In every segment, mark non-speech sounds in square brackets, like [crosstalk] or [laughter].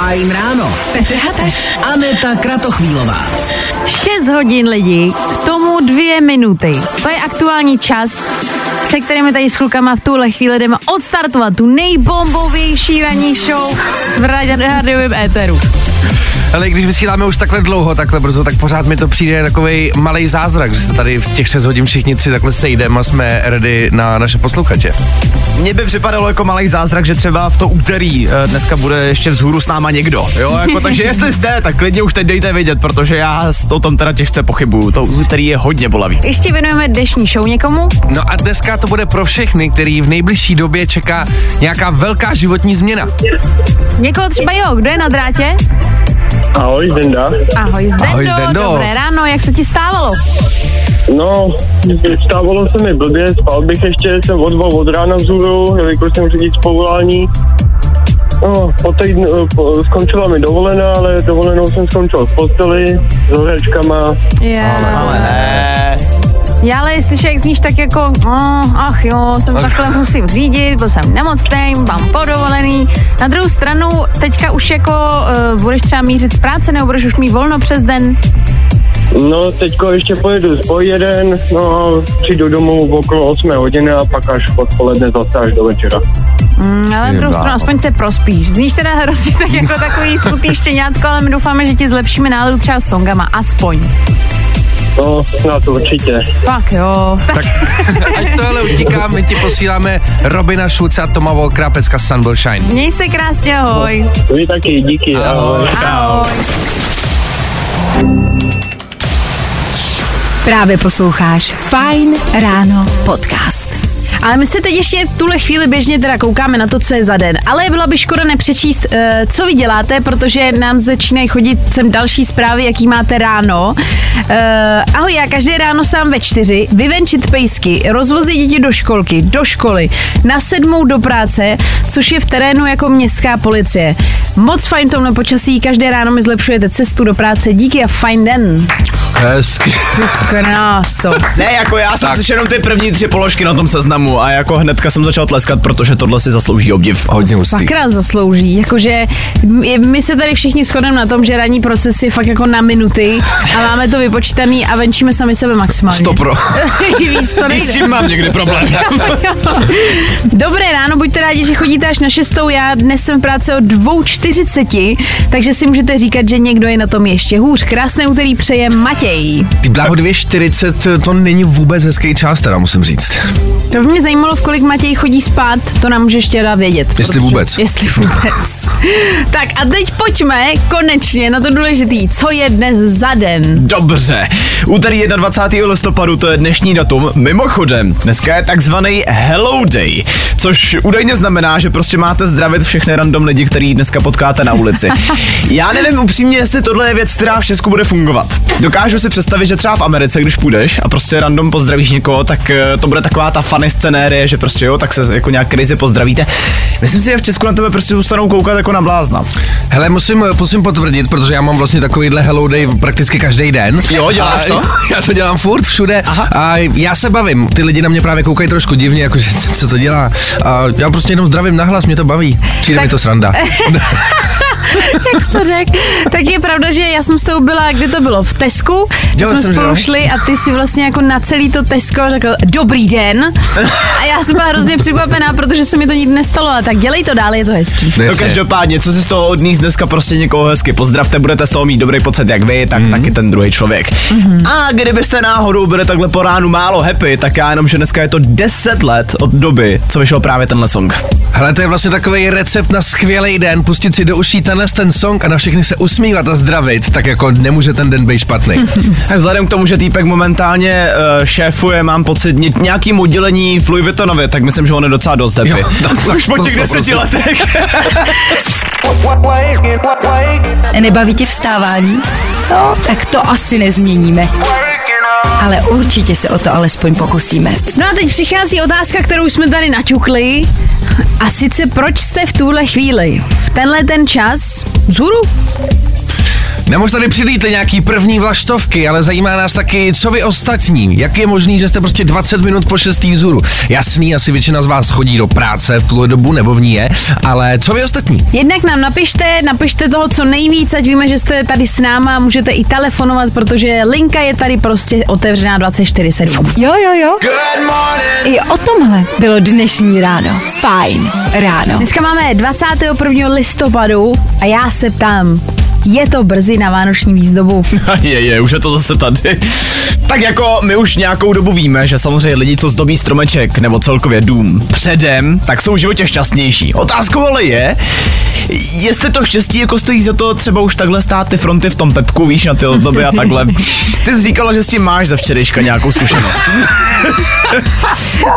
Fajn ráno. Petr Hateš. Aneta Kratochvílová. 6 hodin lidi, k tomu dvě minuty. To je aktuální čas, se kterými tady s klukama v tuhle chvíli jdeme odstartovat tu nejbombovější ranní show v rádiovém éteru. Ale když vysíláme už takhle dlouho, takhle brzo, tak pořád mi to přijde takový malý zázrak, že se tady v těch 6 hodin všichni tři takhle sejdeme a jsme ready na naše posluchače. Mně by připadalo jako malý zázrak, že třeba v to úterý eh, dneska bude ještě vzhůru s náma někdo. Jo, jako, [laughs] takže jestli jste, tak klidně už teď dejte vědět, protože já o tom teda těžce pochybuju. To úterý je hodně bolavý. Ještě věnujeme dnešní show někomu? No a dneska to bude pro všechny, který v nejbližší době čeká nějaká velká životní změna. Někoho třeba jo, kdo je na drátě? Ahoj, Zdenda. Ahoj Zdendo, Ahoj, Zdendo. dobré ráno, jak se ti stávalo? No, stávalo se mi blbě, spal bych ještě, jsem od dvou od rána vzhůru, jelikož jsem řidič povolání. No, po týdnu, po, skončila mi dovolená, ale dovolenou jsem skončil v posteli s horečkama. Já. Ale ne. Já ale jestli jak zníš tak jako, oh, ach jo, jsem takhle musím řídit, byl jsem nemocný, mám podovolený. Na druhou stranu, teďka už jako uh, budeš třeba mířit z práce, nebo budeš už mít volno přes den. No, teďko ještě pojedu z jeden, no a přijdu domů okolo 8 hodiny a pak až odpoledne zase až do večera. Mm, ale na druhou stranu, aspoň se prospíš. Zníš teda hrozně tak jako takový smutný štěňátko, ale my doufáme, že ti zlepšíme náladu třeba songama, aspoň. No, snad určitě. Fak jo. Tak, [laughs] Ať to ale utíká, my ti posíláme Robina Šulce a Toma Volkra, pecka Sun Will Shine. měj se krásně, ahoj. Vy taky, díky, ahoj. Ahoj. Právě posloucháš Fajn ráno podcast. Ale my se teď ještě v tuhle chvíli běžně teda koukáme na to, co je za den. Ale byla by škoda nepřečíst, uh, co vy děláte, protože nám začínají chodit sem další zprávy, jaký máte ráno. Uh, ahoj, já každé ráno sám ve čtyři, vyvenčit pejsky, rozvozit děti do školky, do školy, na sedmou do práce, což je v terénu jako městská policie. Moc fajn tomhle počasí, každé ráno mi zlepšujete cestu do práce, díky a fajn den. Hezky. Kráso. Ne, jako já jsem slyšel jenom ty první tři položky na tom seznamu a jako hnedka jsem začal tleskat, protože tohle si zaslouží obdiv. Hodně hustý. Sakra zaslouží, jakože my- my se tady všichni shodneme na tom, že ranní proces je fakt jako na minuty a máme to vypočítaný a venčíme sami sebe maximálně. Stopro. [laughs] Víc to I s nejde. tím mám někdy problém. [laughs] Dobré ráno, buďte rádi, že chodíte až na šestou. Já dnes jsem v práci o 2.40, takže si můžete říkat, že někdo je na tom ještě hůř. Krásné úterý přeje Matěj. Ty bláho 2.40, to není vůbec hezký čas, teda musím říct. To by mě zajímalo, v kolik Matěj chodí spát, to nám můžeš teda vědět. Jestli vůbec. Jestli vůbec. [laughs] tak a teď pojďme konečně na to důležitý, co je dnes za den. Dobře. Úterý 21. listopadu to je dnešní datum. Mimochodem, dneska je takzvaný Hello Day, což údajně znamená, že prostě máte zdravit všechny random lidi, který dneska potkáte na ulici. [laughs] Já nevím upřímně, jestli tohle je věc, která v Česku bude fungovat. Dokážu si představit, že třeba v Americe, když půjdeš a prostě random pozdravíš někoho, tak eh, to bude taková ta funny scenérie, že prostě jo, tak se jako nějak crazy pozdravíte. Myslím si, že v Česku na tebe prostě zůstanou koukat jako na blázna. Hele, musím, musím potvrdit, protože já mám vlastně takovýhle Hello Day prakticky každý den. Jo, děláš a, to? [laughs] Já to dělám furt, všude. Aha. A já se bavím. Ty lidi na mě právě koukají trošku divně, jakože co, co to dělá. A já prostě jenom zdravím nahlas, mě to baví. Přijde Tak- mi to sranda. [laughs] [laughs] Jak jsi to řekl? Tak je pravda, že já jsem s tou byla, kde to bylo, v Tesku, že jsme jsem, spolu šli a ty si vlastně jako na celý to Tesko řekl dobrý den a já jsem byla hrozně překvapená, protože se mi to nikdy nestalo, ale tak dělej to dál, je to hezký. No, každopádně, co si z toho odníst dneska prostě někoho hezky pozdravte, budete z toho mít dobrý pocit jak vy, tak mm. taky ten druhý člověk. Mm. A kdybyste náhodou byli takhle po ránu málo happy, tak já jenom, že dneska je to 10 let od doby, co vyšel právě tenhle song. Hele, to je vlastně takový recept na skvělý den, pustit si do uší tenhle ten song a na všechny se usmívat a zdravit, tak jako nemůže ten den být špatný. [laughs] Tak vzhledem k tomu, že týpek momentálně uh, šéfuje, mám pocit, ně- nějakým oddělení v Louis Vuittonově, tak myslím, že on je docela dost happy. Jo, no, to- [laughs] Už po těch deseti letech. Nebaví tě vstávání? No, tak to asi nezměníme. Ale určitě se o to alespoň pokusíme. No a teď přichází otázka, kterou jsme tady naťukli. A sice proč jste v tuhle chvíli, v tenhle ten čas, vzhůru? Nebo už tady přilítly nějaký první vlaštovky, ale zajímá nás taky, co vy ostatní. Jak je možný, že jste prostě 20 minut po 6. vzhůru? Jasný, asi většina z vás chodí do práce v tuhle dobu, nebo v ní je, ale co vy ostatní? Jednak nám napište, napište toho co nejvíc, ať víme, že jste tady s náma, můžete i telefonovat, protože linka je tady prostě otevřená 24-7. Jo, jo, jo. I o tomhle bylo dnešní ráno. Fajn ráno. Dneska máme 21. listopadu a já se ptám, je to brzy na vánoční výzdobu? [laughs] Je, je, už je to zase tady. Tak jako my už nějakou dobu víme, že samozřejmě lidi, co zdobí stromeček nebo celkově dům předem, tak jsou v životě šťastnější. Otázkou ale je, jestli to štěstí jako stojí za to třeba už takhle stát ty fronty v tom pepku, víš, na ty ozdoby a takhle. [laughs] Ty jsi říkala, že s tím máš ze včerejška nějakou zkušenost. [laughs]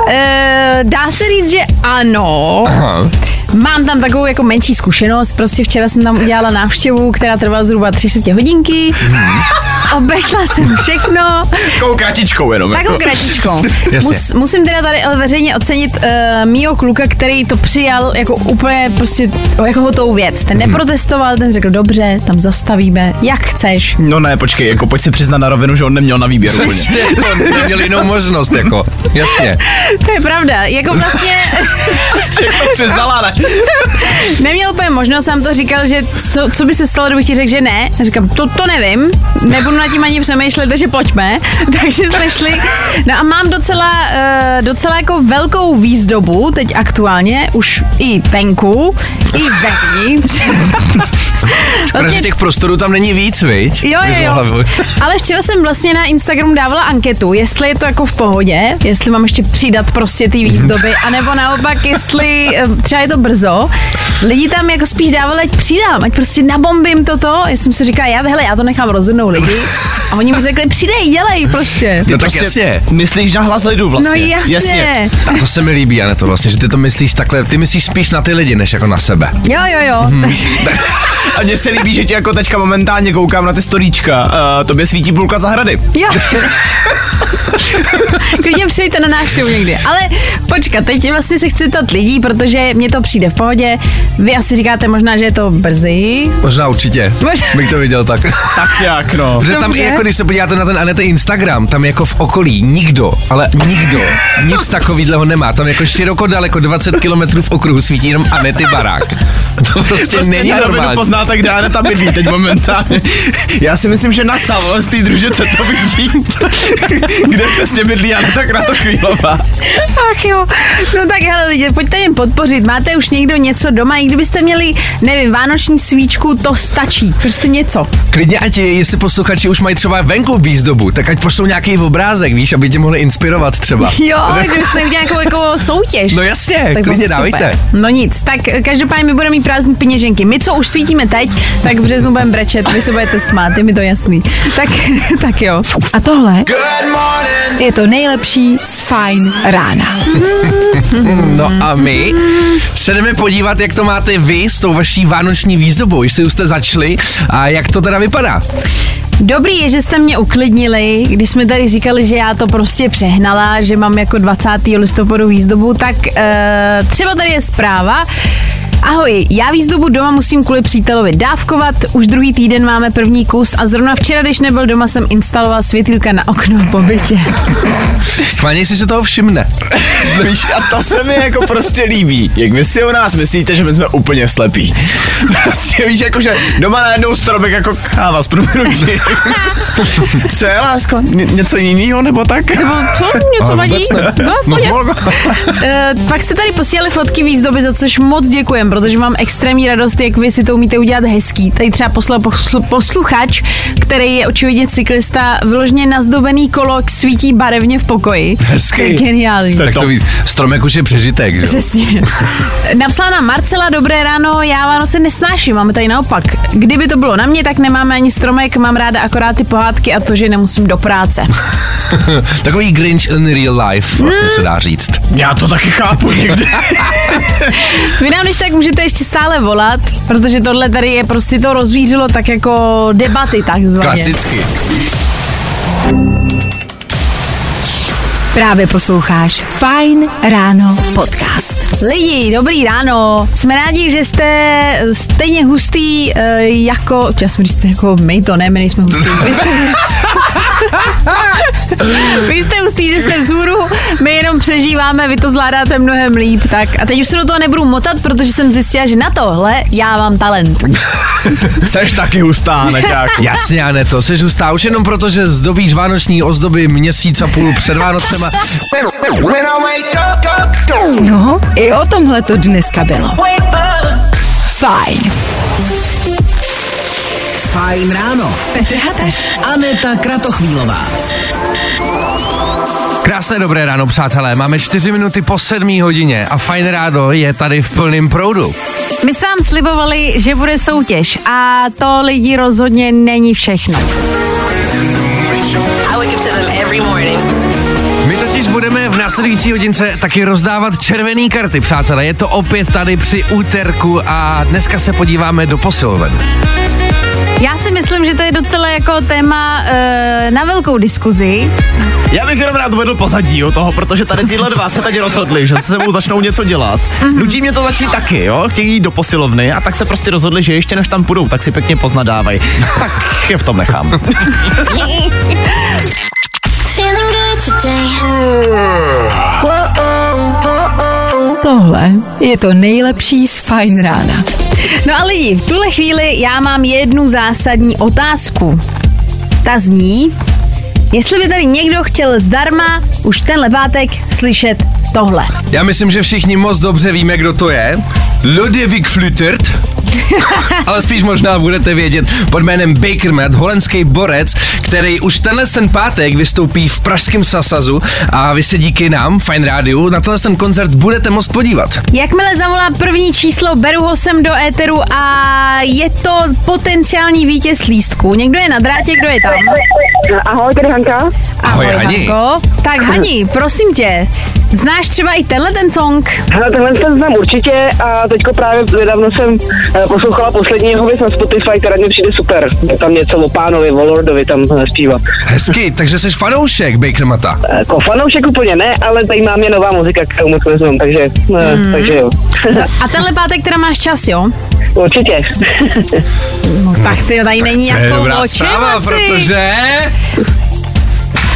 E, dá se říct, že ano. Aha. Mám tam takovou jako menší zkušenost, prostě včera jsem tam udělala návštěvu, která trvala zhruba tři čtvrtě hodinky. Obešla jsem všechno. Takovou kratičkou jenom. Takovou jako. kratičkou. [laughs] Mus, musím teda tady ale veřejně ocenit uh, mýho kluka, který to přijal jako úplně prostě jako hotovou věc. Ten neprotestoval, ten řekl, dobře, tam zastavíme, jak chceš. No ne, počkej, jako pojď si přiznat na rovinu, že on neměl na výběr. On neměl jinou možnost, jako. Jasně. To je pravda, jako vlastně [laughs] Jak to přiznala, ne? neměl úplně možnost, sám to říkal, že co, co by se stalo, kdybych ti řekl, že ne. A říkám, to, to nevím, nebudu nad tím ani přemýšlet, takže pojďme. [laughs] Takže jsme šli. No a mám docela, uh, docela jako velkou výzdobu, teď aktuálně, už i venku, i vevnitř. [laughs] [laughs] Protože těch prostorů tam není víc, viď? Jo, jo, mohla- jo. Ale včera jsem vlastně na Instagramu dávala anketu, jestli je to jako v pohodě, jestli mám ještě přidat prostě ty výzdoby, [laughs] anebo naopak, jestli eh, třeba je to brzo. Lidi tam jako spíš dávali, ať přidám, ať prostě nabombím toto. Já jsem si říkala, já, hele, já to nechám rozhodnout lidi. A oni mi řekli, přidej, dělej prostě. No tak jasně. Myslíš na hlas lidu vlastně. No jasně. A to se mi líbí, Ane, to vlastně, že ty to myslíš takhle, ty myslíš spíš na ty lidi, než jako na sebe. Jo, jo, jo. [laughs] A mně se líbí, že ti jako teďka momentálně koukám na ty storíčka. Uh, tobě svítí půlka zahrady. Jo. Klidně přijďte na návštěvu někdy. Ale počkat, teď vlastně se chci ptat lidí, protože mně to přijde v pohodě. Vy asi říkáte možná, že je to brzy. Možná určitě. Možná. Bych to viděl tak. Tak jak, no. Protože tam Dobře. jako, když se podíváte na ten Anete Instagram, tam jako v okolí nikdo, ale nikdo nic takového nemá. Tam jako široko daleko 20 km v okruhu svítí jenom Anety barák. To prostě, není na poznáte, kde Aneta bydlí teď momentálně. Já si myslím, že na Savo z té družice to vidí. kde přesně bydlí Aneta Kratochvílová. Ach jo, no tak hele lidi, pojďte jim podpořit. Máte už někdo něco doma, i kdybyste měli, nevím, vánoční svíčku, to stačí. Prostě něco. Klidně ať, jestli posluchači už mají třeba venku výzdobu, tak ať pošlou nějaký obrázek, víš, aby tě mohli inspirovat třeba. [laughs] Jo, že byste udělali nějakou jako soutěž. No jasně, Tak klidně dávejte. No nic, tak každopádně my budeme mít prázdní peněženky. My, co už svítíme teď, tak v březnu budeme brečet, vy se budete smát, je mi to jasný. Tak, [laughs] tak jo. A tohle je to nejlepší z Fajn rána. [laughs] No a my se jdeme podívat, jak to máte vy s tou vaší vánoční výzdobou, jestli už jste začali a jak to teda vypadá. Dobrý je, že jste mě uklidnili, když jsme tady říkali, že já to prostě přehnala, že mám jako 20. listopadu výzdobu, tak e, třeba tady je zpráva. Ahoj, já výzdobu doma musím kvůli přítelovi dávkovat, už druhý týden máme první kus a zrovna včera, když nebyl doma, jsem instaloval světýlka na okno po bytě. Schválně, jestli se toho všimne. [laughs] Víš, a to se mi jako prostě líbí. Jak vy si o nás myslíte, že my jsme úplně slepí. Prostě víš, jako že doma najednou stromek jako káva s proměnutím. [laughs] Co je, lásko? Ně- něco jiného nebo tak? Nebo co? Něco vadí? No, No, no. Uh, pak jste tady posílali fotky výzdoby, za což moc děkujem, protože mám extrémní radost, jak vy si to umíte udělat hezký. Tady třeba poslal poslu- posluchač, který je očividně cyklista, vyloženě nazdobený kolo svítí barevně v pokoji. Hezký. To je geniální. Tak to víc, stromek už je přežitek, že? jo? Přesně. [laughs] Napsala nám Marcela, dobré ráno, já Vánoce nesnáším, máme tady naopak. Kdyby to bylo na mě, tak nemáme ani stromek, mám ráda akorát ty pohádky a to, že nemusím do práce. [laughs] Takový Grinch in real life, vlastně se dá říct. Já to taky chápu někdy. [laughs] Vy nám když tak můžete ještě stále volat, protože tohle tady je prostě to rozvířilo tak jako debaty takzvaně. Klasicky. Právě posloucháš Fine Ráno podcast. Lidi, dobrý ráno. Jsme rádi, že jste stejně hustý uh, jako, já jsem říct jako my, to ne, my nejsme hustý. Vy [laughs] jste, [laughs] [laughs] vy jste hustý, že jste vzhůru, my jenom přežíváme, vy to zvládáte mnohem líp. Tak a teď už se do toho nebudu motat, protože jsem zjistila, že na tohle já mám talent. [laughs] Seš taky hustá, Neťáku. [laughs] Jasně, ne to, jsi hustá už jenom proto, že zdobíš vánoční ozdoby měsíc a půl před Vánocema. No, i o tomhle to dneska bylo. Fajn. Fajn ráno. Petr Hateš. Aneta Kratochvílová. Krásné dobré ráno, přátelé. Máme čtyři minuty po sedmí hodině a Fajn rádo je tady v plném proudu. My jsme vám slibovali, že bude soutěž a to lidi rozhodně není všechno. My totiž budeme v následující hodince taky rozdávat červené karty, přátelé. Je to opět tady při úterku a dneska se podíváme do posiloven. Já si myslím, že to je docela jako téma e, na velkou diskuzi. Já bych jenom rád uvedl pozadí jo, toho, protože tady tyhle dva se teď rozhodli, že se sebou začnou něco dělat. Nutí mě to začít taky, jo, chtějí jít do posilovny a tak se prostě rozhodli, že ještě než tam půjdou, tak si pěkně poznadávají. Tak je v tom nechám. [laughs] Tohle je to nejlepší z Fajn rána. No a lidi, v tuhle chvíli já mám jednu zásadní otázku. Ta zní, jestli by tady někdo chtěl zdarma už tenhle pátek slyšet tohle. Já myslím, že všichni moc dobře víme, kdo to je. Ludwig Flütert. [laughs] Ale spíš možná budete vědět pod jménem Baker Matt, holandský borec, který už tenhle ten pátek vystoupí v pražském Sasazu a vy se díky nám, Fine Radio, na tenhle ten koncert budete moct podívat. Jakmile zavolá první číslo, beru ho sem do éteru a je to potenciální vítěz lístku. Někdo je na drátě, kdo je tam? Ahoj, tady Hanka. Ahoj, Hani. Hanko. Tak Hani, prosím tě, znáš třeba i tenhle ten song? Hele, tenhle ten znám určitě a teďko právě nedávno jsem eh, poslouchala poslední jeho věc na Spotify, která mě přijde super. Je tam něco o pánovi, o Lordovi tam eh, zpívá. Hezky, takže jsi fanoušek Baker Mata. Jako fanoušek úplně ne, ale tady mám je nová muzika, kterou moc neznám, takže, hmm. takže jo. [laughs] A tenhle pátek teda máš čas, jo? určitě. [laughs] No tak ty tady není To je jako dobrá zpráva, protože...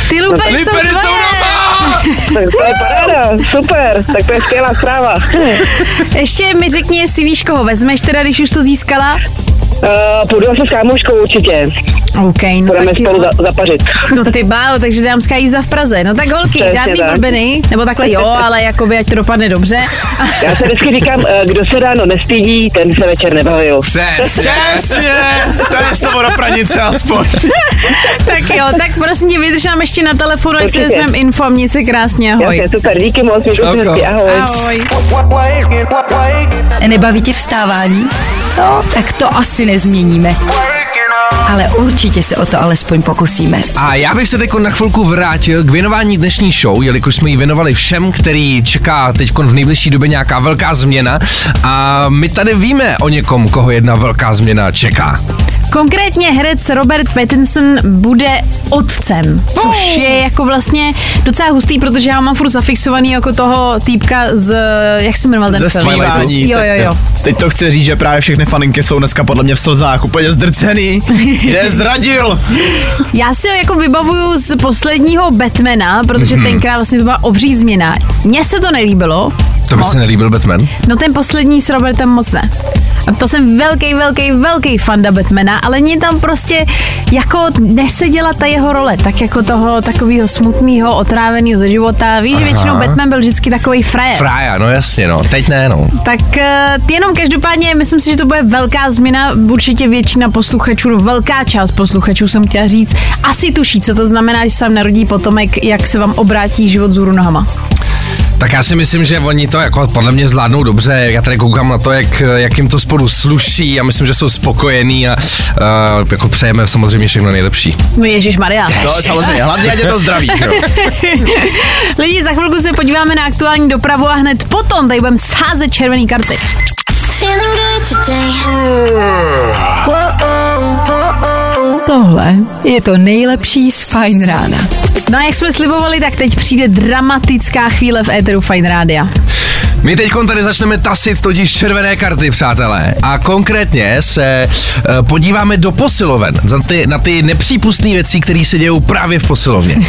Ty lupery jsou Lipery jsou tvoje. doma! To je paráda, super, tak to je skvělá zpráva. Ještě mi řekni, jestli víš, koho vezmeš teda, když už to získala? Uh, půjdu asi s kámoškou určitě, OK, no budeme tak spolu jo. za, zapařit. No ty bájo, takže dámská jízda v Praze. No tak holky, Přesně žádný tak. blbiny, nebo takhle jo, ale jakoby, ať to dopadne dobře. Já se vždycky říkám, eh, kdo se ráno nestydí, ten se večer nebavil. Přesně. Přesně, to je slovo do pranice aspoň. tak jo, tak prosím tě, vydrž nám ještě na telefonu, ať si vezmeme info, měj se krásně, ahoj. Jasně, super, díky moc, mějte Čauko. hezky, ahoj. Ahoj. Nebaví tě vstávání? No, tak to asi nezměníme. Ale určitě se o to alespoň pokusíme. A já bych se teď na chvilku vrátil k věnování dnešní show, jelikož jsme ji věnovali všem, který čeká teď v nejbližší době nějaká velká změna. A my tady víme o někom, koho jedna velká změna čeká. Konkrétně herec Robert Pattinson bude otcem, což je jako vlastně docela hustý, protože já ho mám furt zafixovaný jako toho týpka z, jak se jmenoval ten Ze film? Jo, jo, jo. Teď to chci říct, že právě všechny faninky jsou dneska podle mě v slzách úplně zdrcený, [laughs] [laughs] že je zradil. Já si ho jako vybavuju z posledního Batmana, protože Mhm. mm-hmm. tenkrát vlastně to byla obří změna. Mně se to nelíbilo. To by se nelíbil Batman? No ten poslední s Robertem moc ne. A to jsem velký, velký, velký fanda Batmana, ale mě tam prostě jako neseděla ta jeho role, tak jako toho takového smutného, otráveného ze života. Víš, že většinou Batman byl vždycky takový frajer. Fraja, no jasně, no. Teď ne, no. Tak uh, jenom každopádně, myslím si, že to bude velká změna. Určitě většina posluchačů, no velká část posluchačů jsem chtěla říct, asi tuší, co to znamená, když se vám narodí potomek, jak se vám obrátí život z nohama. Tak já si myslím, že oni to jako podle mě zvládnou dobře. Já tady koukám na to, jak, jak jim to spolu sluší a myslím, že jsou spokojení a uh, jako přejeme samozřejmě všechno nejlepší. No Ježíš Maria. No samozřejmě, hlavně ať je to zdraví. Jo. [laughs] Lidi, za chvilku se podíváme na aktuální dopravu a hned potom tady budeme sázet červený karty. Oh, oh. Tohle je to nejlepší z Fine Rána. No a jak jsme slibovali, tak teď přijde dramatická chvíle v éteru Fine Rádia. My teď tady začneme tasit totiž červené karty, přátelé. A konkrétně se uh, podíváme do posiloven, za ty, na ty nepřípustné věci, které se dějou právě v posilovně. [laughs]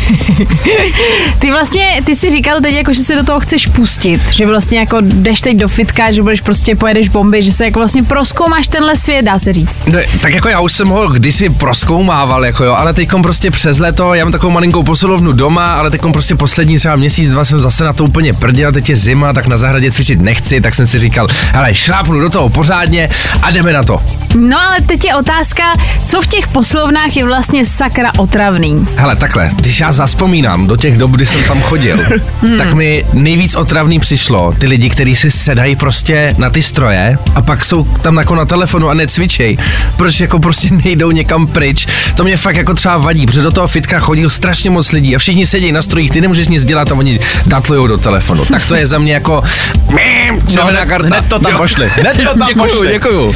Ty vlastně, ty si říkal teď jako, že se do toho chceš pustit, že vlastně jako jdeš teď do fitka, že budeš prostě pojedeš bomby, že se jako vlastně proskoumáš tenhle svět, dá se říct. No, tak jako já už jsem ho kdysi proskoumával, jako jo, ale teď prostě přes leto, já mám takovou malinkou posilovnu doma, ale teď prostě poslední třeba měsíc, dva jsem zase na to úplně prděl, teď je zima, tak na zahradě cvičit nechci, tak jsem si říkal, hele, šlápnu do toho pořádně a jdeme na to. No ale teď je otázka, co v těch posilovnách je vlastně sakra otravný. Hele, takhle, když já zaspomínám do těch dob, kdy jsem tam chodil, [laughs] tak mi nejvíc otravný přišlo ty lidi, kteří si sedají prostě na ty stroje a pak jsou tam jako na telefonu a necvičej, proč jako prostě nejdou někam pryč. To mě fakt jako třeba vadí, protože do toho fitka chodí strašně moc lidí a všichni sedí na strojích, ty nemůžeš nic dělat a oni datlujou do telefonu. Tak to je za mě jako červená karta. hned to tam Jo. pošli, hned to [laughs] tam děkuju, pošli. děkuju.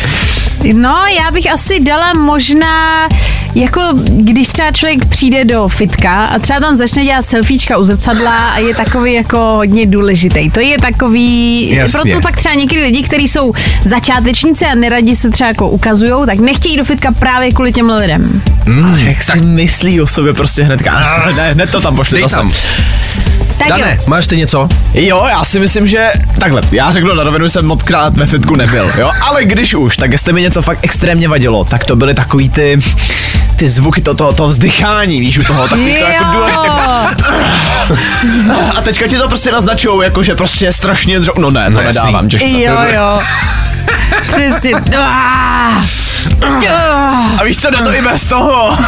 No, já bych asi dala možná, jako když třeba člověk přijde do fitka a třeba tam začne dělat selfiečka u zrcadla a je takový jako hodně důležitý. To je takový, Jasně. proto pak třeba někdy lidi, kteří jsou začátečníci a neradi se třeba jako ukazují, tak nechtějí do fitka právě kvůli těm lidem. Mm, jak si myslí o sobě prostě hned, "Ah, ne, hned to tam pošli. Dej zase." tam. Tak Dane, jo. máš ty něco? Jo, já si myslím, že takhle, já řeknu na rovinu, jsem moc krát ve fitku nebyl, jo, ale když už, tak jestli mi něco fakt extrémně vadilo, tak to byly takový ty, ty zvuky to, to, to vzdychání, víš, u toho, takový to jako důležité. A teďka ti to prostě naznačujou, jako že prostě je strašně dřo... No ne, to No nedávám těžce. Jo, jo. Přesně. Ah. A víš co, jde to i bez toho. [laughs]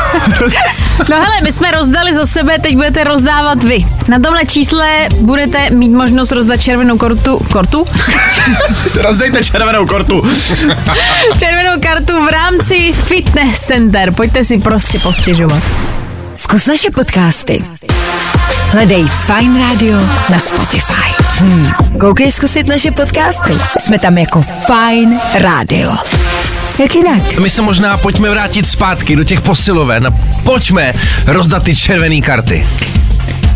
No hele, my jsme rozdali za sebe, teď budete rozdávat vy. Na tomhle čísle budete mít možnost rozdat červenou kortu, kortu? [laughs] Rozdejte červenou kortu. [laughs] červenou kartu v rámci Fitness Center. Pojďte si prostě postěžovat. Zkus naše podcasty. Hledej Fine Radio na Spotify. Hmm. Koukej zkusit naše podcasty. Jsme tam jako Fine Radio. Jak jinak? My se možná pojďme vrátit zpátky do těch posiloven a pojďme rozdat ty červené karty.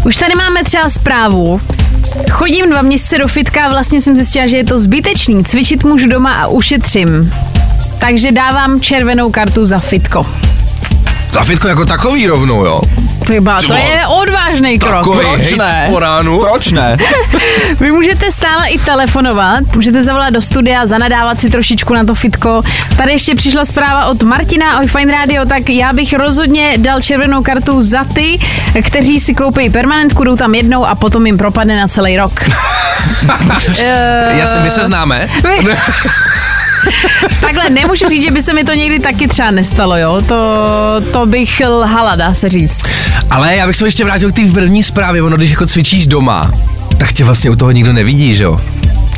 Už tady máme třeba zprávu. Chodím dva měsíce do fitka a vlastně jsem zjistila, že je to zbytečný. Cvičit můžu doma a ušetřím. Takže dávám červenou kartu za fitko. Za fitko jako takový rovnou, jo? To je, ba- to je odvážný krok. Takový Proč ne? po ránu. Proč ne? [laughs] Vy můžete stále i telefonovat, můžete zavolat do studia, zanadávat si trošičku na to fitko. Tady ještě přišla zpráva od Martina, oj Fine Radio, tak já bych rozhodně dal červenou kartu za ty, kteří si koupí permanentku, jdou tam jednou a potom jim propadne na celý rok. [laughs] Eh, Jasně, my se známe. Vy- [laughs] [laughs] Takhle, nemůžu říct, že by se mi to někdy taky třeba nestalo, jo? To, to bych lhala, dá se říct. Ale já bych se ještě vrátil k té první zprávě, ono když jako cvičíš doma, tak tě vlastně u toho nikdo nevidí, že jo?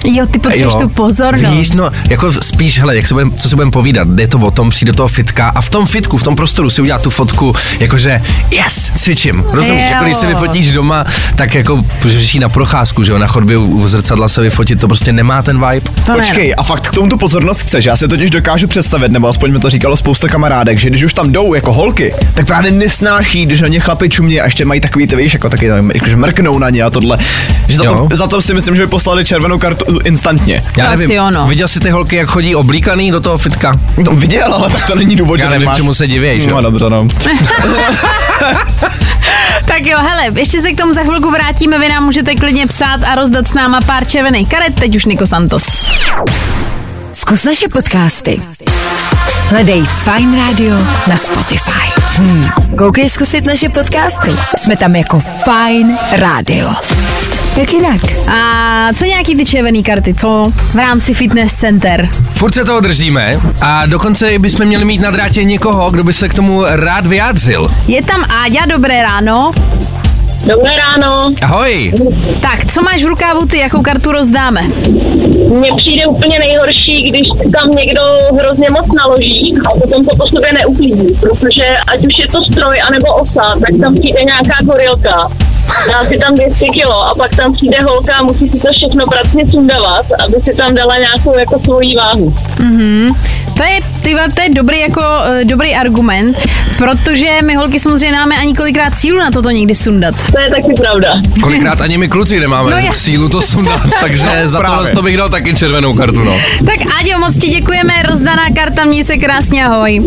Jo, ty potřebuješ tu pozornost. Víš, no, jako spíš, hele, jak se budem, co se budeme povídat, je to o tom, přijít do toho fitka a v tom fitku, v tom prostoru si udělat tu fotku, jakože yes, cvičím, rozumíš, Jo. jako když si vyfotíš doma, tak jako, že jít na procházku, že jo, na chodbě u u zrcadla se vyfotit, to prostě nemá ten vibe. To ne, Počkej, a fakt k tomu tu pozornost chceš. Já si totiž dokážu představit, nebo aspoň mi to říkalo spousta kamarádek, že když už tam jdou jako holky, tak právě nesnáší, když na ně chlapi čumě a ještě mají takový, ty víš, jako taky, jakože mrknou na ně a tohle. Že za Jo. to, za to si myslím, že by poslali červenou kartu instantně. Já nevím, asi ono. viděl jsi ty holky, jak chodí oblíkaný do toho fitka? No viděl, ale to není důvod, že Já nevím, nemáš. čemu se divěj, že jo? No dobře, no. [laughs] Tak jo, hele, ještě se k tomu za chvilku vrátíme, vy nám můžete klidně psát a rozdat s náma pár červených karet, teď už Niko Santos. Zkus naše podcasty. Hledej Fine Radio na Spotify. Hmm. Koukej zkusit naše podcasty. Jsme tam jako Fine Radio. Jak jinak? A co nějaký ty červený karty, co v rámci Fitness Center? Furt se toho držíme a dokonce bychom měli mít na drátě někoho, kdo by se k tomu rád vyjádřil. Je tam Áďa, dobré ráno. Dobré ráno. Ahoj! Tak, co máš v rukávu ty, jakou kartu rozdáme? Mně přijde úplně nejhorší, když tam někdo hrozně moc naloží a potom to po sobě neuklidí, protože ať už je to stroj anebo osa, tak tam přijde nějaká gorilka. Dá si tam 200 kilo a pak tam přijde holka a musí si to všechno pracně sundavat, aby si tam dala nějakou jako svoji váhu. To je, ty, to je dobrý, jako, uh, dobrý argument, protože my holky samozřejmě máme ani kolikrát sílu na toto někdy sundat. To je taky pravda. Kolikrát ani my kluci nemáme No no, sílu to sundat, [laughs] takže za právě. tohle to bych dal taky červenou kartu, no. Tak Áďo, moc ti děkujeme, rozdaná karta, měj se krásně, ahoj.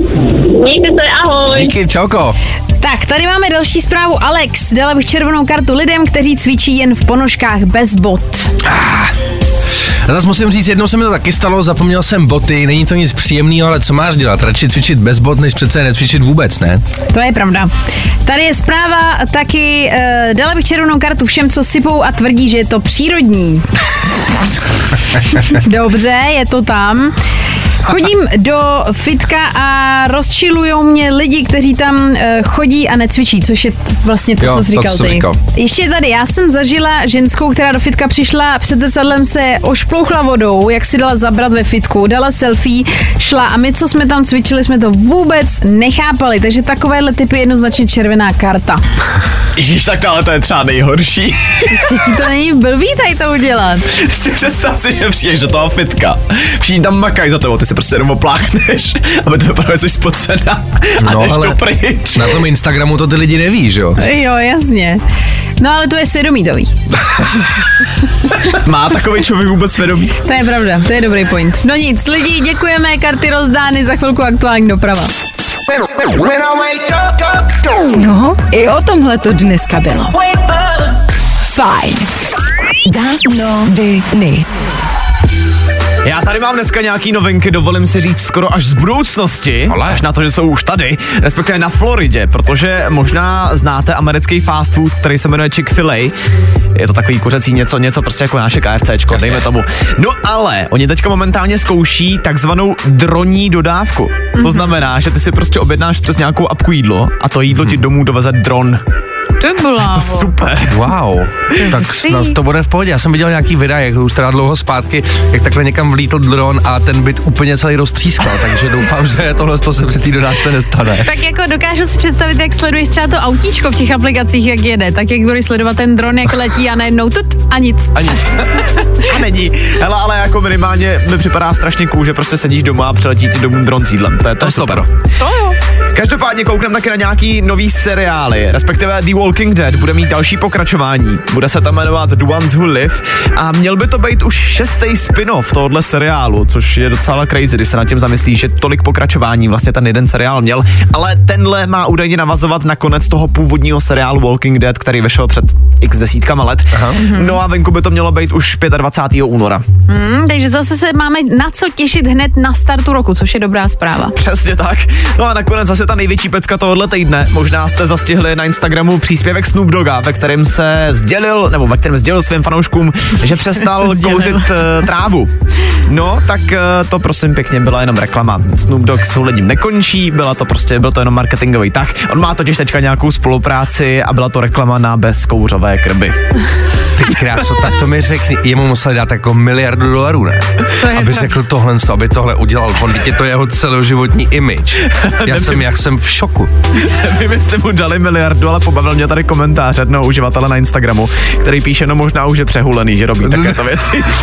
Mějte se, ahoj. Díky, čauko. Tak, tady máme další zprávu. Alex, dala bych červenou kartu lidem, kteří cvičí jen v ponožkách bez bot. Já zase musím říct, jednou se mi to taky stalo, zapomněl jsem boty, není to nic příjemného, ale co máš dělat? Radši cvičit bez bot, než přece netvičit vůbec, ne? To je pravda. Tady je zpráva taky, uh, dala bych červenou kartu všem, co sypou a tvrdí, že je to přírodní. [laughs] Dobře, je to tam. Chodím do fitka a rozčilujou mě lidi, kteří tam uh, chodí a necvičí, což je vlastně to, Jo, co jsi to, říkal jsem ty. říkal. Ještě tady, já jsem zažila ženskou, která do fitka přišla, před zrcadlem se ošplouchla vodou, jak si dala zabrat ve fitku, dala selfie, šla a my, co jsme tam cvičili, jsme to vůbec nechápali, takže takovéhle typy je jednoznačně červená karta. [laughs] Ježíš, tak tohle to je třeba nejhorší. Že ti to není blbý tady to udělat. [laughs] si představ si, že přijdeš do toho fitka. Všichni tam makají za tebou, ty se prostě jenom opláchneš, [laughs] aby to vypadalo, že jsi spocena a No, jdeš ale to pryč. na tom Instagramu to ty lidi neví, že jo? Jo, jasně. No ale to je svědomí to ví. [laughs] Má takový člověk vůbec svědomí? To je pravda, to je dobrý point. No nic, lidi, děkujeme, karty rozdány, za chvilku aktuální doprava. No, i o tomhle to dneska bylo. Fajn. Danoviny. Já tady mám dneska nějaký novinky, dovolím si říct skoro až z budoucnosti, Ale. až na to, že jsou už tady, respektive na Floridě, protože možná znáte americký fast food, který se jmenuje Chick-fil-A. Je to takový kuřecí něco, něco prostě jako naše KFCčko, dejme tomu. No ale oni teďka momentálně zkouší takzvanou droní dodávku. To znamená, že ty si prostě objednáš přes nějakou apku jídlo a to jídlo ti domů doveze dron. To byla. Super. Wow, tak snad to bude v pohodě. Já jsem viděl nějaký videa, jak už teda dlouho zpátky, jak takhle někam vlítl dron a ten byt úplně celý roztřískal, takže doufám, že tohle to se při té dodávce nestane. Tak jako dokážu si představit, jak sleduješ třeba to autíčko v těch aplikacích, jak jede, tak jak budeš sledovat ten dron, jak letí a najednou tut a nic. Ani. A není. Hele, ale jako minimálně mi připadá strašně cool, že prostě sedíš doma a přiletí ti domů dron s jídlem. To je to, To je super. super. To jo. Každopádně koukneme taky na nějaký nový seriály, respektive The Walking Dead bude mít další pokračování. Bude se tam jmenovat The Ones Who Live a měl by to být už šestý spin-off tohohle seriálu, což je docela crazy, když se nad tím zamyslíš, že tolik pokračování vlastně ten jeden seriál měl, ale tenhle má údajně navazovat na konec toho původního seriálu Walking Dead, který vyšel před x desítkama let. Aha. No a venku by to mělo být už 25. února. Hmm, takže zase se máme na co těšit hned na startu roku, což je dobrá zpráva. Přesně tak. No a nakonec zase ta největší pecka tohohle týdne. Možná jste zastihli na Instagramu příspěvek Snoop Dogga, ve kterém se sdělil, nebo ve kterém sdělil svým fanouškům, že přestal [laughs] Se kouřit uh, trávu. No, tak uh, to prosím pěkně byla jenom reklama. Snoop Dogg s hledím nekončí, byla to prostě, byl to jenom marketingový tah. On má totiž teďka nějakou spolupráci a byla to reklama na bezkouřové krby. Ty kráso, tak to mi řekni, jemu museli dát jako miliardu dolarů, ne? To je aby pravda. řekl tohle, aby tohle udělal. On, je to jeho celoživotní image. Já jsem, jak jsem v šoku. Nevím, jestli mu dali miliardu, ale pobavil mě tady komentář jednoho uživatele na Instagramu, který píše, no možná už je přehulený, že robí takéto věci. [laughs]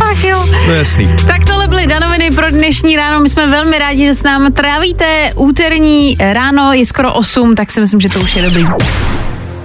Ach jo. No jasný. Tak tohle byly danoviny pro dnešní ráno. My jsme velmi rádi, že s námi trávíte úterní ráno, je skoro 8, tak si myslím, že to už je dobrý.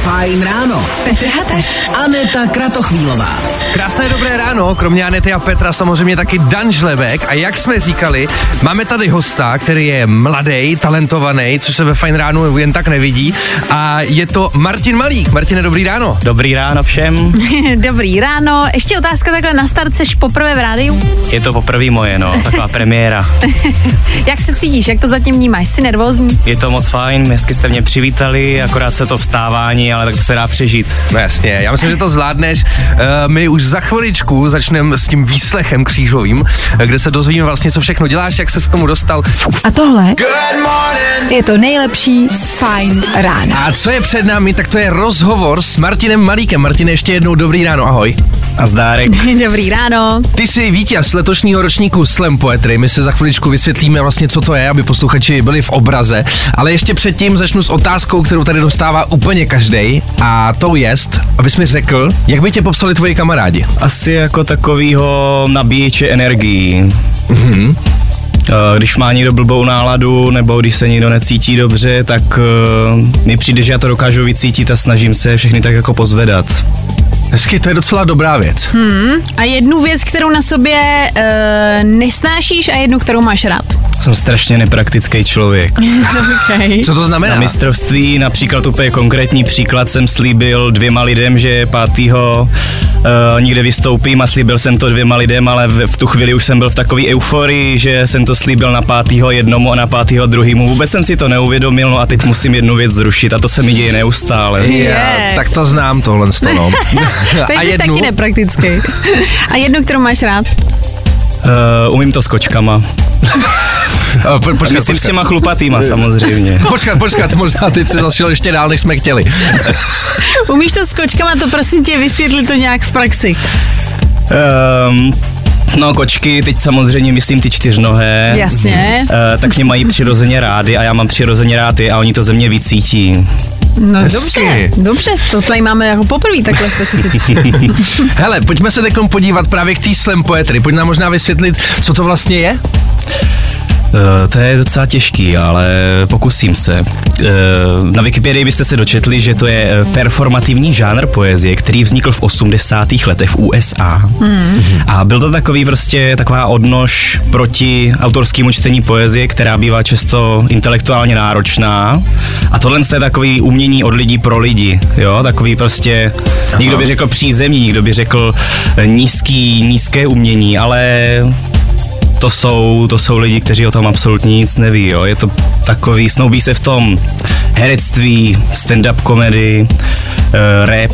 Fajn ráno. Petr Hataš. Aneta Kratochvílová. Krásné dobré ráno, kromě Anety a Petra samozřejmě taky Dan Žlebek a jak jsme říkali, máme tady hosta, který je mladý, talentovaný, což se ve Fajn ránu jen tak nevidí a je to Martin Malík. Martine, dobrý ráno. Dobrý ráno všem. [laughs] Dobrý ráno. Ještě otázka takhle na start, seš poprvé v rádiu. Je to poprvé moje, no, taková [laughs] premiéra. Jak se cítíš, jak to zatím vnímáš? Jsi nervózní? Je to moc fajn, hezky jste mě přivítali, akorát se to vstávání, ale tak to se dá přežít. No jasně, já myslím, že to zvládneš. Uh, my už za chviličku začneme s tím výslechem křížovým, eh, kde se dozvíme vlastně, co všechno děláš, jak se k tomu dostal. A tohle je to nejlepší z Fine rána. A co je před námi, tak to je rozhovor s Martinem Malíkem. Martine, ještě jednou dobrý ráno, ahoj. A zdárek. [laughs] Dobrý ráno. Ty jsi vítěz letošního ročníku Slam Poetry. My se za chviličku vysvětlíme vlastně, co to je, aby posluchači byli v obraze. Ale ještě předtím začnu s otázkou, kterou tady dostává úplně každý. A to jest, abys mi řekl, jak by tě popsali tvoji kamarádi. Asi jako takovýho nabíječe energií. Mhm. Eh, Když má někdo blbou náladu, nebo když se někdo necítí dobře, tak uh, mi přijde, že já to dokážu vycítit a snažím se všechny tak jako pozvedat. Hezky, to je docela dobrá věc. Hmm. A jednu věc, kterou na sobě uh, nesnášíš a jednu, kterou máš rád. Jsem strašně nepraktický člověk. [laughs] okay. Co to znamená? Na mistrovství, například úplně konkrétní příklad, jsem slíbil dvěma lidem, že pátýho uh, někde vystoupím a slíbil jsem to dvěma lidem, ale v, v tu chvíli už jsem byl v takové euforii, že jsem to slíbil na pátýho jednomu a na pátýho druhýmu. Vůbec jsem si to neuvědomil, no a teď musím jednu věc zrušit a to se mi děje neustále. Já, tak to znám tohle z toho. [laughs] Takže jsi taky nepraktický. a jednu, kterou máš rád. Uh, umím to s kočkama. [laughs] Po, počkat, Myslím počkat. s těma chlupatýma samozřejmě. [laughs] Počkat, počkat, možná teď se zašel ještě dál, než jsme chtěli. [laughs] Umíš to s kočkama, to prosím tě vysvětli to nějak v praxi. Um, no kočky, teď samozřejmě myslím ty čtyřnohé. Jasně. Uh, tak mě mají přirozeně rády a já mám přirozeně rád je a oni to ze mě vycítí. No Hezky. dobře, dobře, to tady máme jako poprvé takhle specificky. [laughs] Hele, pojďme se teď podívat právě k té slam poetry. Pojď nám možná vysvětlit, co to vlastně je? Uh, to je docela těžký, ale pokusím se. Uh, na Wikipedii byste se dočetli, že to je eh, performativní žánr poezie, který vznikl v 80. letech v USA. Mm. A byl to takový prostě taková odnož proti autorskému čtení poezie, která bývá často intelektuálně náročná. A tohle je takový umění od lidí pro lidi, jo, takový prostě, někdo by řekl přízemní, někdo by řekl eh, nízký, nízké umění, ale to jsou, to jsou lidi, kteří o tom absolutně nic neví. Jo. Je to takový, snoubí se v tom herectví, stand-up komedy, uh, rap.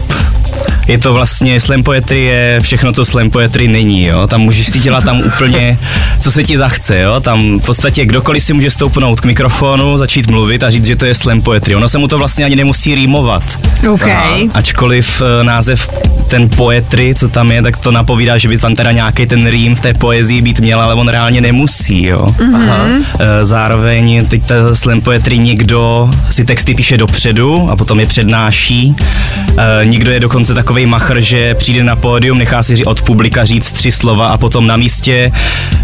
Je to vlastně, slam poetry je všechno, co slam poetry není, jo. Tam můžeš si dělat tam úplně, [laughs] co se ti zachce, jo. Tam v podstatě kdokoliv si může stoupnout k mikrofonu, začít mluvit a říct, že to je slam poetry. Ono se mu to vlastně ani nemusí rýmovat. OK. Ačkoliv eh, název ten poetry, co tam je, tak to napovídá, že by tam teda nějaký ten rým v té poezii být měl, ale on reálně nemusí, jo. Mhm. Eh, Zároveň teď ta slam poetry někdo si texty píše dopředu a potom je přednáší. Eh, Někdo je dokonce takový machr, že přijde na pódium, nechá si od publika říct tři slova a potom na místě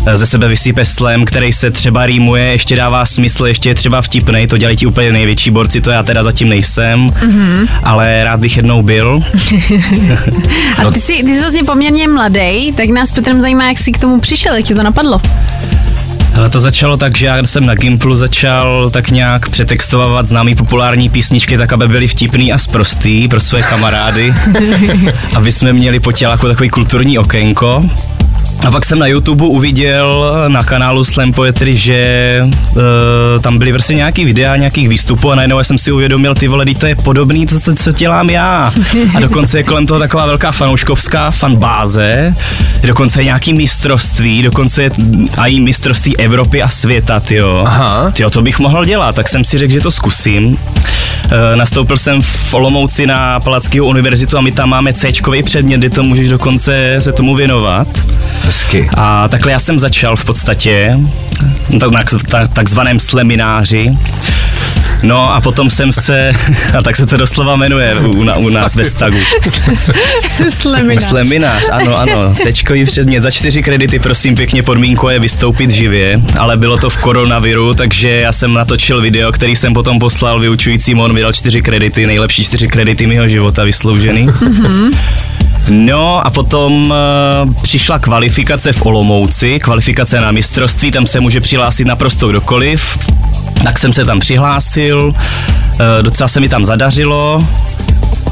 eh, ze sebe vysype slam, který se třeba rýmuje, ještě dává smysl, ještě je třeba vtipnej, to dělají ti úplně největší borci, to já teda zatím nejsem, Mhm. ale rád bych jednou byl. [laughs] A ty jsi, ty jsi vlastně poměrně mladý, tak nás Petrem zajímá, jak jsi k tomu přišel, jak ti to napadlo. Ale to začalo tak, že já jsem na Gimplu začal tak nějak přetextovat známý populární písničky, tak aby byly vtipný a sprostý pro své kamarády, [laughs] aby jsme měli po těláku takový kulturní okénko. A pak jsem na YouTube uviděl na kanálu Slam Poetry, že uh, tam byly prostě nějaký videa, nějakých výstupů a najednou jsem si uvědomil, ty vole, to je podobný, to, co, co dělám já. A dokonce je kolem toho taková velká fanouškovská fanbáze, dokonce je nějaký mistrovství, dokonce je a i mistrovství Evropy a světa, tyjo. Aha. Tyjo, to bych mohl dělat, tak jsem si řekl, že to zkusím. Uh, nastoupil jsem v Olomouci na Palackého univerzitu a my tam máme c předmět, kdy to můžeš dokonce se tomu věnovat. Hezky. A takhle já jsem začal v podstatě tak, na tak, takzvaném slemináři. No a potom jsem se, [laughs] a tak se to doslova jmenuje u, na, u nás ve stagu. [laughs] Sleminář. Sleminář, ano, ano. Tečkový předmět za čtyři kredity, prosím pěkně, podmínkou je vystoupit živě, ale bylo to v koronaviru, takže já jsem natočil video, který jsem potom poslal vyučujícím, on mi dal čtyři kredity, nejlepší čtyři kredity mého života vysloužený. No a potom uh, přišla kvalifikace v Olomouci, kvalifikace na mistrovství, tam se může přihlásit naprosto kdokoliv. Tak jsem se tam přihlásil, uh, docela se mi tam zadařilo,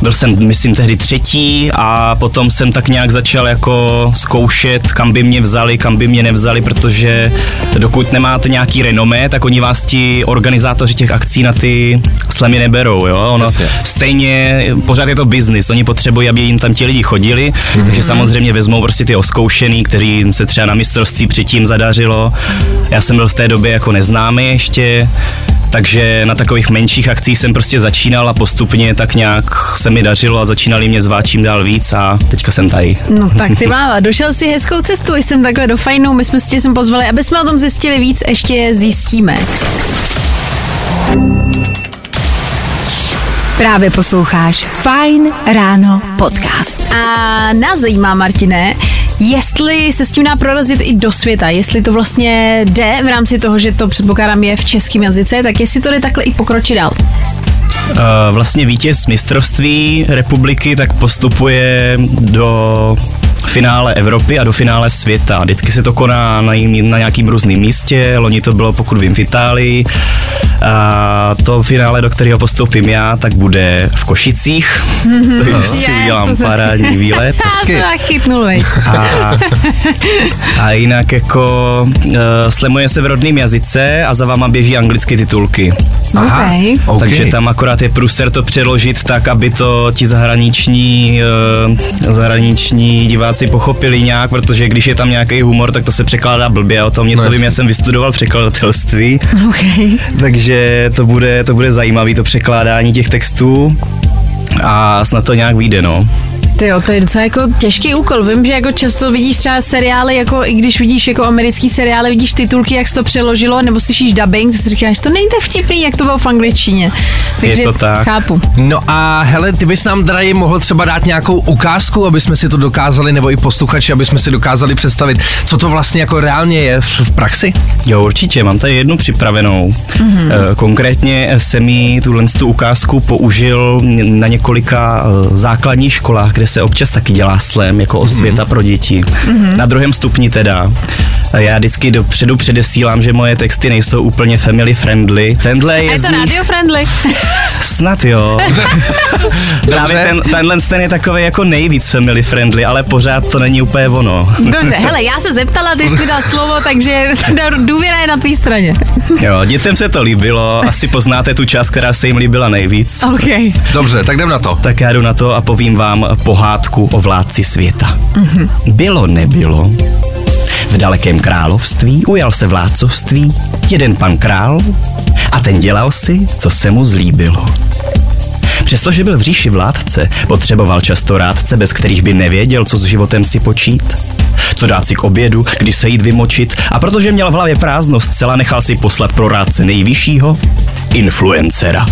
byl jsem, myslím, tehdy třetí a potom jsem tak nějak začal jako zkoušet, kam by mě vzali, kam by mě nevzali, protože dokud nemáte nějaký renomé, tak oni vás ti organizátoři těch akcí na ty slamy neberou, jo. Ono Jasně. stejně, pořád je to biznis, oni potřebují, aby jim tam ti lidi chodili, mm-hmm. takže samozřejmě vezmou prostě ty oskoušený, který se třeba na mistrovství předtím zadařilo. Já jsem byl v té době jako neznámý ještě, Takže na takových menších akcích jsem prostě začínal a postupně tak nějak se mi dařilo a začínali mě zvát čím dál víc a teďka jsem tady. No tak ty [laughs] máva, došel si hezkou cestu, jsem takhle do fajnou, my jsme si tě sem pozvali, aby jsme o tom zjistili víc, ještě zjistíme. Právě posloucháš Fine Ráno podcast. A nás zajímá, Martine, jestli se s tím dá prorazit i do světa, jestli to vlastně jde v rámci toho, že to předpokládám je v českém jazyce, tak jestli to jde takhle i pokročit dál. Uh, vlastně vítěz mistrovství republiky tak postupuje do finále Evropy a do finále světa. Vždycky se to koná na, jim, na nějakým různým místě, loni to bylo, pokud vím, v Itálii. A to finále, do kterého postoupím já, tak bude v Košicích, takže si Yes, udělám se- parádní výlet. [laughs] Já chytnul, vej. A, a jinak jako uh, slemuje se v rodném jazyce a za váma běží anglické titulky. Aha, Okay. OK. Takže tam akorát je průser to přeložit tak, aby to ti zahraniční, uh, zahraniční diváci pochopili nějak, protože když je tam nějaký humor, tak to se překládá blbě. O tom něco No vím, já jsem vystudoval překladatelství, Okay. takže to bude, to bude zajímavý to překládání těch textů a snad to nějak vyjde, no. Ty jo, to je docela jako těžký úkol. Vím, že jako často vidíš třeba seriály, jako i když vidíš jako americký seriály, vidíš titulky, jak se to přeložilo, nebo slyšíš dubbing, ty si říkáš, to není tak vtipný, jak to bylo v angličtině. Takže to tak. chápu. No a hele, ty bys nám tady mohl třeba dát nějakou ukázku, aby jsme si to dokázali, nebo i posluchači, aby jsme si dokázali představit, co to vlastně jako reálně je v, v praxi? Jo, určitě, mám tady jednu připravenou. Mm-hmm. Konkrétně jsem mi tuhle tu ukázku použil na několika eh, základních školách, kde se občas taky dělá slam jako osvěta mm-hmm. pro děti. Mm-hmm. Na druhém stupni teda. A Já vždycky dopředu předesílám, že moje texty nejsou úplně family friendly. Tenhle A je, je z to nich- radio friendly. [laughs] Snad jo. [laughs] Právě ten, tenhle ten je takový jako nejvíc family friendly, ale pořád to není úplně ono. Dobře, hele, já se zeptala, ty jsi mi dal slovo, takže ta [laughs] důvěra je na tvý straně. Jo, dětem se to líbilo, asi poznáte tu část, která se jim líbila nejvíc. OK. Dobře, tak jdem na to. Tak já jdu na to a povím vám pohádku o vládci světa. Mm-hmm. Bylo, nebylo. V dalekém království ujal se vládcovství jeden pan král a ten dělal si, co se mu zlíbilo. Přestože byl v říši vládce, potřeboval často rádce, bez kterých by nevěděl, co s životem si počít. Co dát si k obědu, kdy se jít vymočit a protože měl v hlavě prázdnost, zcela nechal si poslat pro rádce nejvyššího influencera.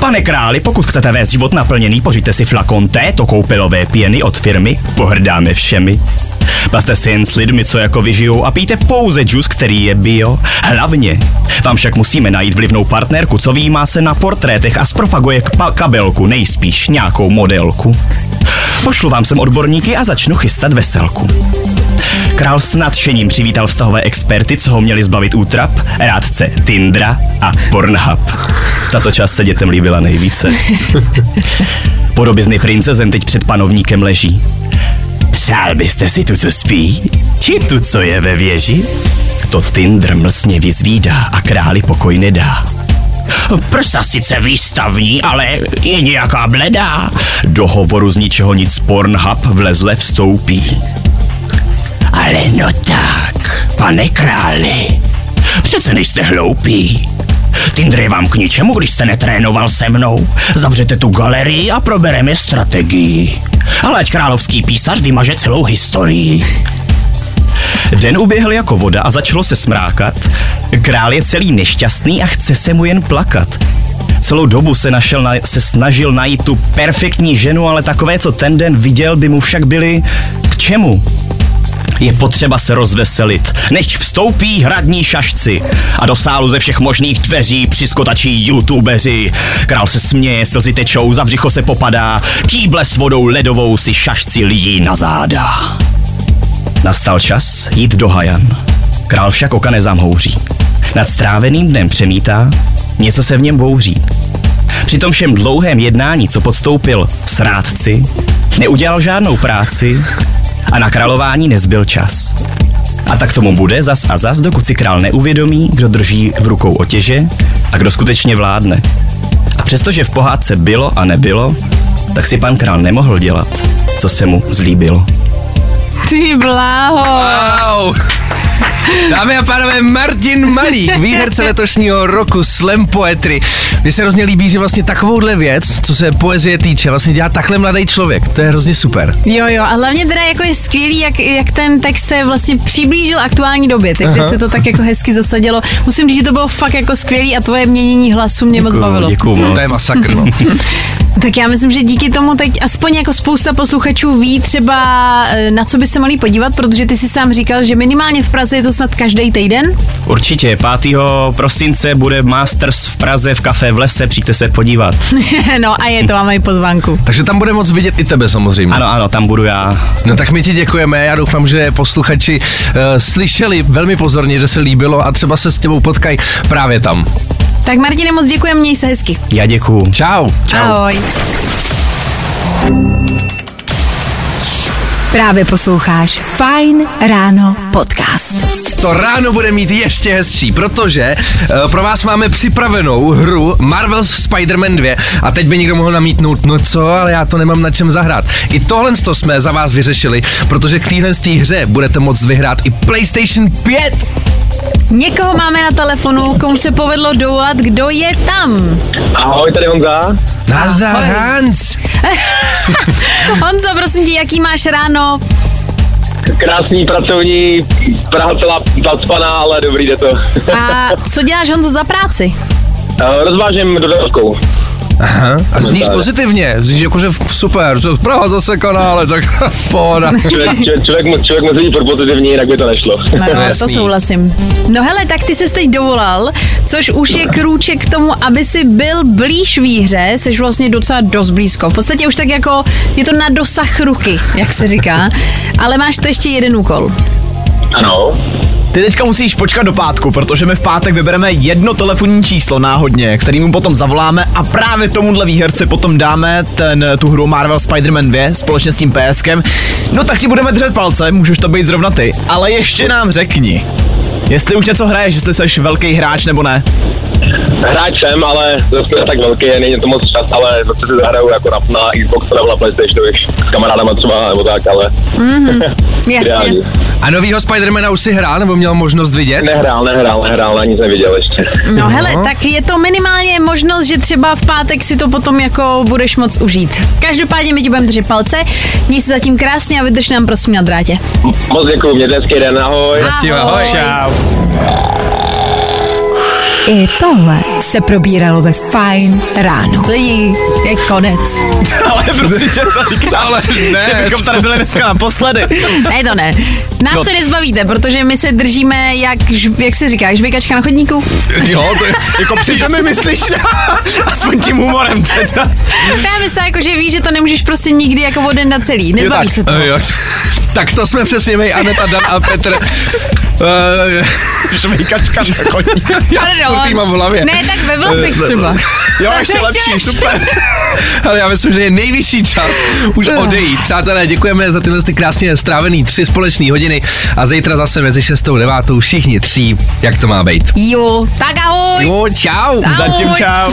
Pane králi, pokud chcete vést život naplněný, pořiďte si flakon této koupelové pěny od firmy Pohrdáme všemi. Bavte se jen s lidmi, co jako vyžijou a pijte pouze džus, který je bio. Hlavně vám však musíme najít vlivnou partnerku, co výjímá se na portrétech a zpropaguje k- kabelku, nejspíš nějakou modelku. Pošlu vám sem odborníky a začnu chystat veselku. Král s nadšením přivítal vztahové experty, co ho měli zbavit útrap, rádce Tindra a Pornhub. Tato část se dětem líbila nejvíce. [laughs] Podobizny princezem teď před panovníkem leží. Přál byste si tu, co spí? Či tu, co je ve věži? To Tindr mlsně vyzvídá a králi pokoj nedá. Prsa sice výstavní, ale je nějaká bledá. Do hovoru z ničeho nic Pornhub vlezle vstoupí. Ale no tak, pane králi, přece nejste hloupí. Tindr je vám k ničemu, když jste netrénoval se mnou. Zavřete tu galerii a probereme strategii. Ale ať královský písař vymaže celou historii. Den uběhl jako voda a začalo se smrákat. Král je celý nešťastný a chce se mu jen plakat. Celou dobu se, našel na, se snažil najít tu perfektní ženu, ale takové, co ten den viděl, by mu však byly k čemu? Je potřeba se rozveselit, než vstoupí hradní šašci a do sálu ze všech možných dveří přiskotačí youtubeři. Král se směje, slzy tečou, za břicho se popadá, kýble s vodou ledovou si šašci lidí na záda. Nastal čas jít do Hajan. Král však oka nezamhouří. Nad stráveným dnem přemítá, něco se v něm bouří. Při tom všem dlouhém jednání, co podstoupil s rádci, neudělal žádnou práci a na králování nezbyl čas. A tak tomu bude zas a zas, dokud si král neuvědomí, kdo drží v rukou otěže a kdo skutečně vládne. A přestože v pohádce bylo a nebylo, tak si pan král nemohl dělat, co se mu zlíbilo. Ty bláho. Wow. Dámy a pánové, Martin Malík, výherce letošního roku Slam Poetry. Mně se hrozně líbí, že vlastně takovouhle věc, co se poezie týče, vlastně dělá takhle mladý člověk. To je hrozně super. Jo, jo, a hlavně teda jako je skvělý, jak, jak ten text se vlastně přiblížil aktuální době, takže Aha. se to tak jako hezky zasadilo. Musím říct, že to bylo fakt jako skvělý a tvoje měnění hlasu mě moc bavilo. Děkuju moc. To je masakr, no. [laughs] Tak já myslím, že díky tomu teď aspoň jako spousta posluchačů ví třeba eh, na co by se mohli podívat, protože ty si sám říkal, že minimálně v Praze je to snad každý týden. Určitě, 5. prosince bude Masters v Praze v kafe v lese, přijďte se podívat. [laughs] no a je to, máme i pozvánku. Takže tam bude moc vidět i tebe samozřejmě. Ano, ano, tam budu já. No tak my ti děkujeme, já doufám, že posluchači uh, slyšeli velmi pozorně, že se líbilo a třeba se s tebou potkají právě tam. Tak Martine, moc děkujeme, měj se hezky. Já děkuju. Čau. Ahoj. Právě posloucháš Fine Ráno podcast. To ráno bude mít ještě hezčí, protože uh, pro vás máme připravenou hru Marvel's Spider-Man 2 a teď by někdo mohl namítnout, no co, ale já to nemám na čem zahrát. I tohle to jsme za vás vyřešili, protože k téhle z té hře budete moct vyhrát i PlayStation 5. Někoho máme na telefonu, komu se povedlo dovolat, kdo je tam. Ahoj, tady Honza. Nazdar Ahoj. Hans. [laughs] Honzo, prosím tě, jaký máš ráno? Krásný pracovní, Praha celá zacpaná, ale dobrý jde to. A [laughs] co děláš, Honzo, za práci? Eh, Rozvážím dodávkou. Aha, a zníš pozitivně, zníš jakože super, to Praha zase kanále, tak [laughs] pohoda. Člověk, člověk, člověk, mu- člověk musí být pro pozitivní, jinak by to nešlo. No, to jasný. souhlasím. No hele, tak ty se teď dovolal, což už je krůček k tomu, aby si byl blíž výhře, jsi vlastně docela dost blízko. V podstatě už tak jako, je to na dosah ruky, jak se říká, ale máš to ještě jeden úkol. Ano. Ty teďka musíš počkat do pátku, protože my v pátek vybereme jedno telefonní číslo náhodně, kterým potom zavoláme a právě tomuhle výherci potom dáme ten, tu hru Marvel Spider-Man 2 společně s tím PSkem. No tak ti budeme držet palce, můžeš to být zrovna ty, ale ještě nám řekni, jestli už něco hraješ, jestli jsi velký hráč nebo ne. Hráč jsem, ale zase tak velký, není to moc čas, ale zase si zahraju jako na, na Xbox nebo na Playstationu, s kamarádama třeba, nebo tak, ale [laughs] Jasně. ideální. A novýho Spidermana už si hrál, nebo měl možnost vidět? Nehrál, nehrál, nehrál, ani nic neviděl ještě. No hele, tak je to minimálně možnost, že třeba v pátek si to potom jako budeš moc užít. Každopádně my ti budeme držet palce, měj se zatím krásně a vydrž nám prosím na drátě. Moc děkuju, mějte hezký den, ahoj. Zatím ahoj. Čau. I tohle se probíralo ve Fine ráno. Lidi, je konec. [laughs] ale prostě tě to říká, [laughs] ale ne. [laughs] Bychom tady byli dneska naposledy. Ne, to ne. Nás No. se nezbavíte, protože my se držíme, jak, jak se říká, žvikačka na chodníku. Jo, to je... Jako přijde mi myslíš, aspoň tím humorem teda. Právě se jako, že víš, že to nemůžeš prostě nikdy jako od den na celý. Nezbavíš se toho. Jo. Tak to jsme přesně my, Aneta, Dan a Petr. [laughs] Uh, Švejkačka na chodníku. Pardon. mám v hlavě. Ne, tak ve vlasech třeba. Jo, ještě je lepší, super. Ale já myslím, že je nejvyšší čas už odejít. Přátelé, děkujeme za tyhle ty krásně strávený tři společné hodiny a zítra zase mezi 6 a 9 všichni tří, jak to má být. Jo, tak ahoj. Jo, čau. Ahoj. Zatím čau.